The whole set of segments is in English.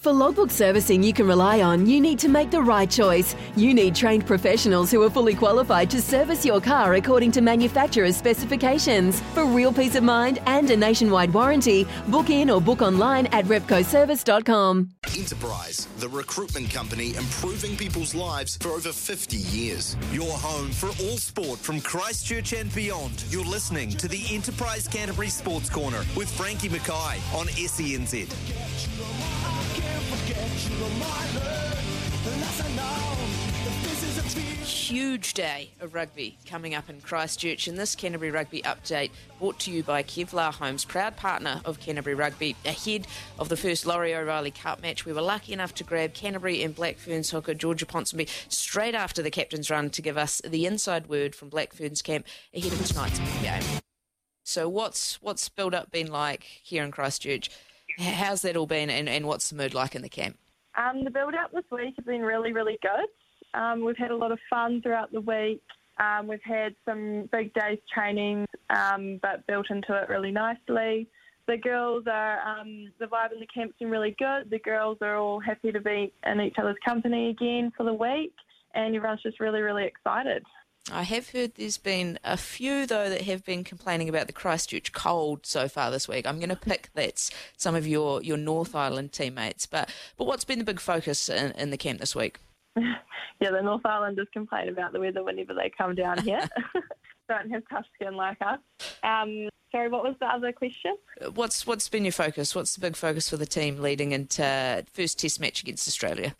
For logbook servicing you can rely on, you need to make the right choice. You need trained professionals who are fully qualified to service your car according to manufacturer's specifications. For real peace of mind and a nationwide warranty, book in or book online at repcoservice.com. Enterprise, the recruitment company improving people's lives for over 50 years. Your home for all sport from Christchurch and beyond. You're listening to the Enterprise Canterbury Sports Corner with Frankie Mackay on SENZ. Huge day of rugby coming up in Christchurch, and this Canterbury Rugby update brought to you by Kevlar Homes, proud partner of Canterbury Rugby. Ahead of the first Laurie O'Reilly Cup match, we were lucky enough to grab Canterbury and Black Ferns hooker Georgia Ponsonby straight after the captain's run to give us the inside word from Black Ferns camp ahead of tonight's game. So, what's what's build up been like here in Christchurch? How's that all been, and, and what's the mood like in the camp? Um, the build up this week has been really, really good. Um, we've had a lot of fun throughout the week. Um, we've had some big days training, um, but built into it really nicely. The girls are, um, the vibe in the camp's been really good. The girls are all happy to be in each other's company again for the week, and everyone's just really, really excited. I have heard there's been a few, though, that have been complaining about the Christchurch cold so far this week. I'm going to pick that's some of your, your North Island teammates. But, but what's been the big focus in, in the camp this week? yeah, the North Islanders complain about the weather whenever they come down here. Don't have tough skin like us. Um, sorry, what was the other question? What's what's been your focus? What's the big focus for the team leading into first Test match against Australia?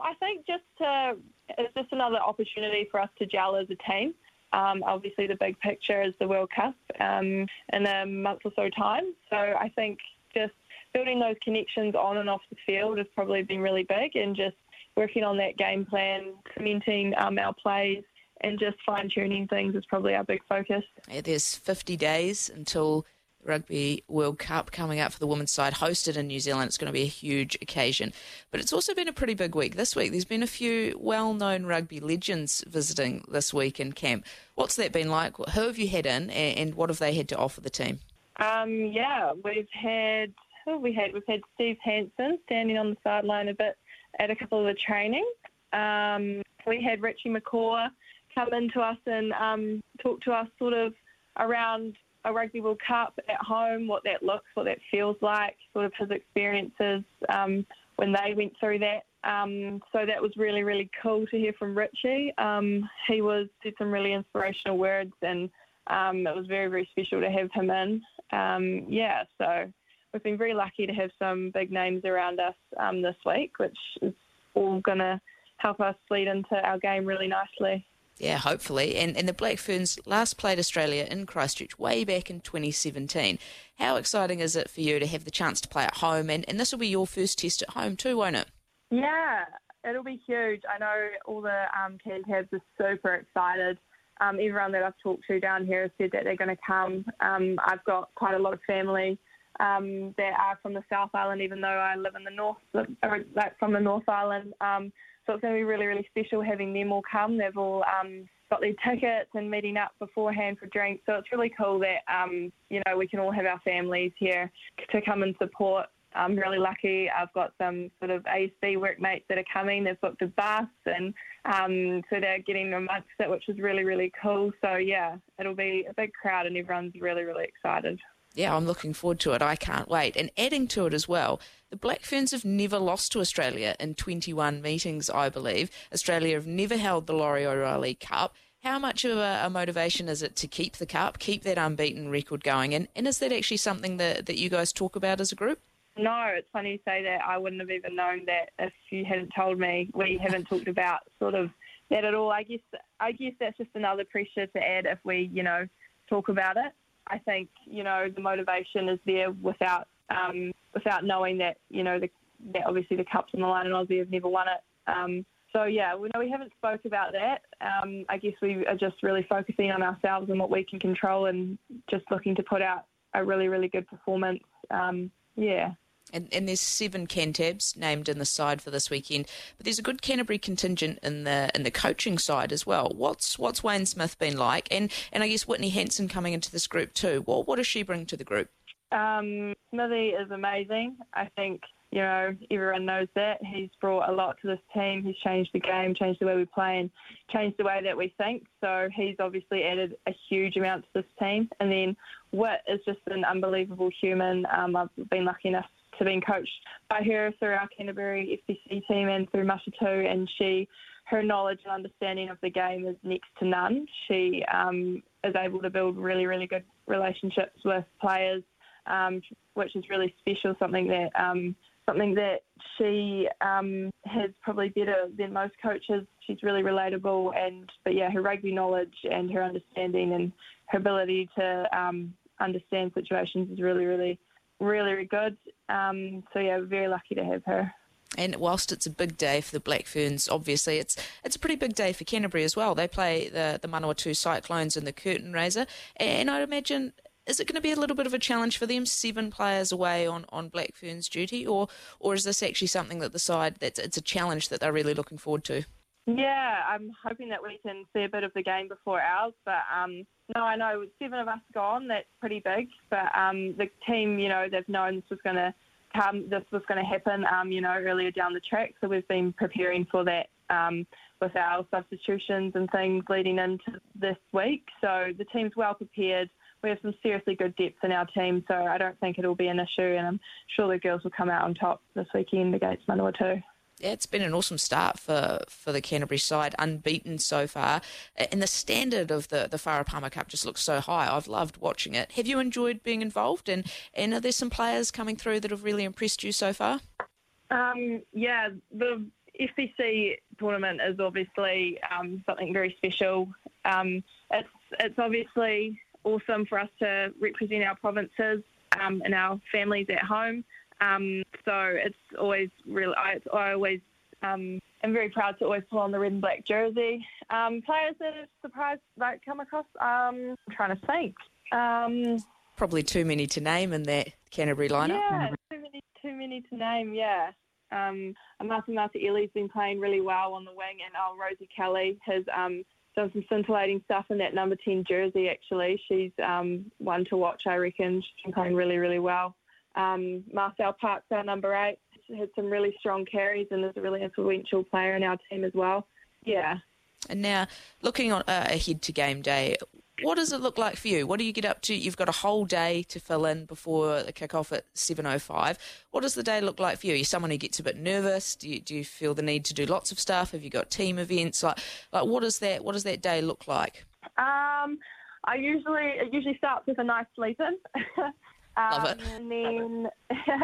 Um, I think just to, it's just another opportunity for us to gel as a team. Um, obviously, the big picture is the World Cup um, in a month or so time. So I think just building those connections on and off the field has probably been really big, and just working on that game plan, cementing um, our plays, and just fine tuning things is probably our big focus. Yeah, there's 50 days until Rugby World Cup coming up for the women's side, hosted in New Zealand. It's going to be a huge occasion. But it's also been a pretty big week this week. There's been a few well known rugby legends visiting this week in camp. What's that been like? Who have you had in, and what have they had to offer the team? Um, yeah, we've had we had? We've had Steve Hansen standing on the sideline a bit at a couple of the training. Um, we had Richie McCaw come into us and um, talk to us sort of around a Rugby World Cup at home, what that looks, what that feels like, sort of his experiences um, when they went through that. Um, so that was really, really cool to hear from Richie. Um, he was said some really inspirational words, and um, it was very, very special to have him in. Um, yeah, so we've been very lucky to have some big names around us um, this week, which is all going to help us lead into our game really nicely. Yeah, hopefully. And, and the Black Ferns last played Australia in Christchurch way back in 2017. How exciting is it for you to have the chance to play at home? And, and this will be your first test at home too, won't it? Yeah, it'll be huge. I know all the um, Cantabs are super excited. Um, everyone that I've talked to down here has said that they're going to come. Um, I've got quite a lot of family um, that are from the South Island, even though I live in the North, like from the North Island. Um, so it's going to be really, really special having them all come. They've all um, got their tickets and meeting up beforehand for drinks. So it's really cool that, um, you know, we can all have our families here to come and support. I'm really lucky. I've got some sort of ASB workmates that are coming. They've booked a bus and um, so they're getting amongst it, which is really, really cool. So, yeah, it'll be a big crowd and everyone's really, really excited yeah, I'm looking forward to it. I can't wait. And adding to it as well, the Black Ferns have never lost to Australia in 21 meetings, I believe. Australia have never held the Laurie O'Reilly Cup. How much of a, a, motivation is it to keep the cup, keep that unbeaten record going? And, and is that actually something that, that you guys talk about as a group? No, it's funny you say that. I wouldn't have even known that if you hadn't told me. We haven't talked about sort of that at all. I guess I guess that's just another pressure to add if we, you know, talk about it. I think you know the motivation is there without um, without knowing that you know the yeah, obviously the cup's on the line, and Aussie have never won it. Um, so yeah, we know we haven't spoke about that. Um, I guess we are just really focusing on ourselves and what we can control, and just looking to put out a really, really good performance. Um, yeah. And, and, there's seven Cantabs named in the side for this weekend, but there's a good Canterbury contingent in the in the coaching side as well. What's what's Wayne Smith been like, and and I guess Whitney Hansen coming into this group too. What what does she bring to the group? Um, Smithy is amazing. I think you know everyone knows that he's brought a lot to this team. He's changed the game, changed the way we play, and changed the way that we think. So he's obviously added a huge amount to this team. And then Whit is just an unbelievable human. Um, I've been lucky enough to being coached by her through our Canterbury FPC team and through Matatu, and she, her knowledge and understanding of the game is next to none. She um, is able to build really, really good relationships with players, um, which is really special. Something that um, something that she um, has probably better than most coaches. She's really relatable, and but yeah, her rugby knowledge and her understanding and her ability to um, understand situations is really, really really, really good. Um, so yeah, very lucky to have her. And whilst it's a big day for the Black Ferns, obviously it's it's a pretty big day for Canterbury as well. They play the the Manawatu Cyclones in the curtain raiser, and I'd imagine is it going to be a little bit of a challenge for them? Seven players away on, on Black Ferns duty, or or is this actually something that the side that's it's a challenge that they're really looking forward to? Yeah, I'm hoping that we can see a bit of the game before ours. But um, no, I know seven of us gone. That's pretty big. But um, the team, you know, they've known this was going to come. This was going to happen. Um, you know, earlier down the track. So we've been preparing for that um, with our substitutions and things leading into this week. So the team's well prepared. We have some seriously good depth in our team, so I don't think it'll be an issue, and I'm sure the girls will come out on top this weekend against Manawatu yeah, it's been an awesome start for, for the Canterbury side, unbeaten so far. And the standard of the, the Farah Palmer Cup just looks so high. I've loved watching it. Have you enjoyed being involved? And, and are there some players coming through that have really impressed you so far? Um, yeah, the FPC tournament is obviously um, something very special. Um, it's, it's obviously awesome for us to represent our provinces um, and our families at home. Um, so it's always really, I, I always um, am very proud to always pull on the red and black jersey. Um, players that have surprised, like come across, um, I'm trying to think. Um, Probably too many to name in that Canterbury lineup. Yeah, too many, too many to name. Yeah. Um, Martha Mataele's been playing really well on the wing, and oh, Rosie Kelly has um, done some scintillating stuff in that number 10 jersey, actually. She's um, one to watch, I reckon. She's been playing really, really well. Um, Marcelle Parkes, our number eight, had some really strong carries and is a really influential player in our team as well. Yeah. And now, looking on, uh, ahead to game day, what does it look like for you? What do you get up to? You've got a whole day to fill in before the kick-off at 7.05. What does the day look like for you? Are you someone who gets a bit nervous? Do you, do you feel the need to do lots of stuff? Have you got team events? Like, like what, is that, what does that day look like? Um, I usually, it usually starts with a nice sleep in. Love it. Um, and then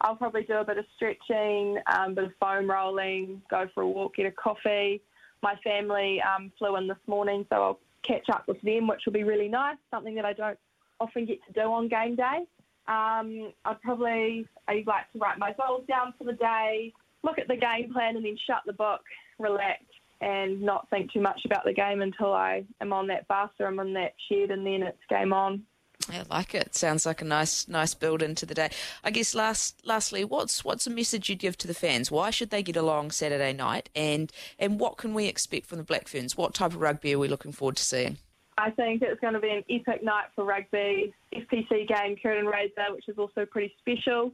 I'll probably do a bit of stretching, um, a bit of foam rolling, go for a walk, get a coffee. My family um, flew in this morning, so I'll catch up with them, which will be really nice, something that I don't often get to do on game day. Um, I'd probably I'd like to write my goals down for the day, look at the game plan, and then shut the book, relax, and not think too much about the game until I am on that bus or I'm in that shed, and then it's game on. I like it. Sounds like a nice, nice build into the day. I guess last, lastly, what's what's a message you'd give to the fans? Why should they get along Saturday night? And and what can we expect from the Black Ferns? What type of rugby are we looking forward to seeing? I think it's going to be an epic night for rugby. FPC game, curtain raiser, which is also pretty special.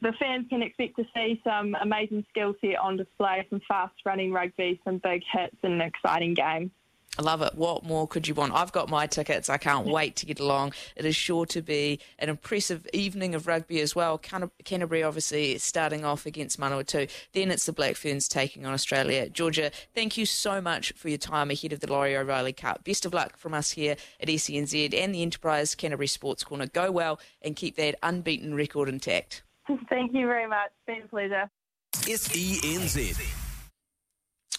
The fans can expect to see some amazing skill set on display, some fast running rugby, some big hits, and an exciting game. I love it. What more could you want? I've got my tickets. I can't wait to get along. It is sure to be an impressive evening of rugby as well. Canterbury obviously starting off against Manawatu. Then it's the Black Ferns taking on Australia. Georgia, thank you so much for your time ahead of the Laurie O'Reilly Cup. Best of luck from us here at SENZ and the Enterprise Canterbury Sports Corner. Go well and keep that unbeaten record intact. Thank you very much. It's been a pleasure. SENZ.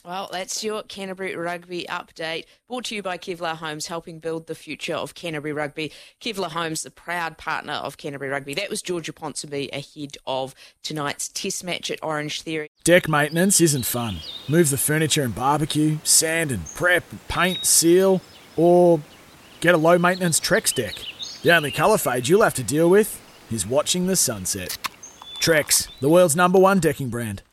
Well, that's your Canterbury Rugby update, brought to you by Kevlar Homes, helping build the future of Canterbury Rugby. Kevlar Homes, the proud partner of Canterbury Rugby. That was Georgia Ponsonby ahead of tonight's test match at Orangetheory. Deck maintenance isn't fun. Move the furniture and barbecue, sand and prep, paint, seal, or get a low maintenance Trex deck. The only colour fade you'll have to deal with is watching the sunset. Trex, the world's number one decking brand.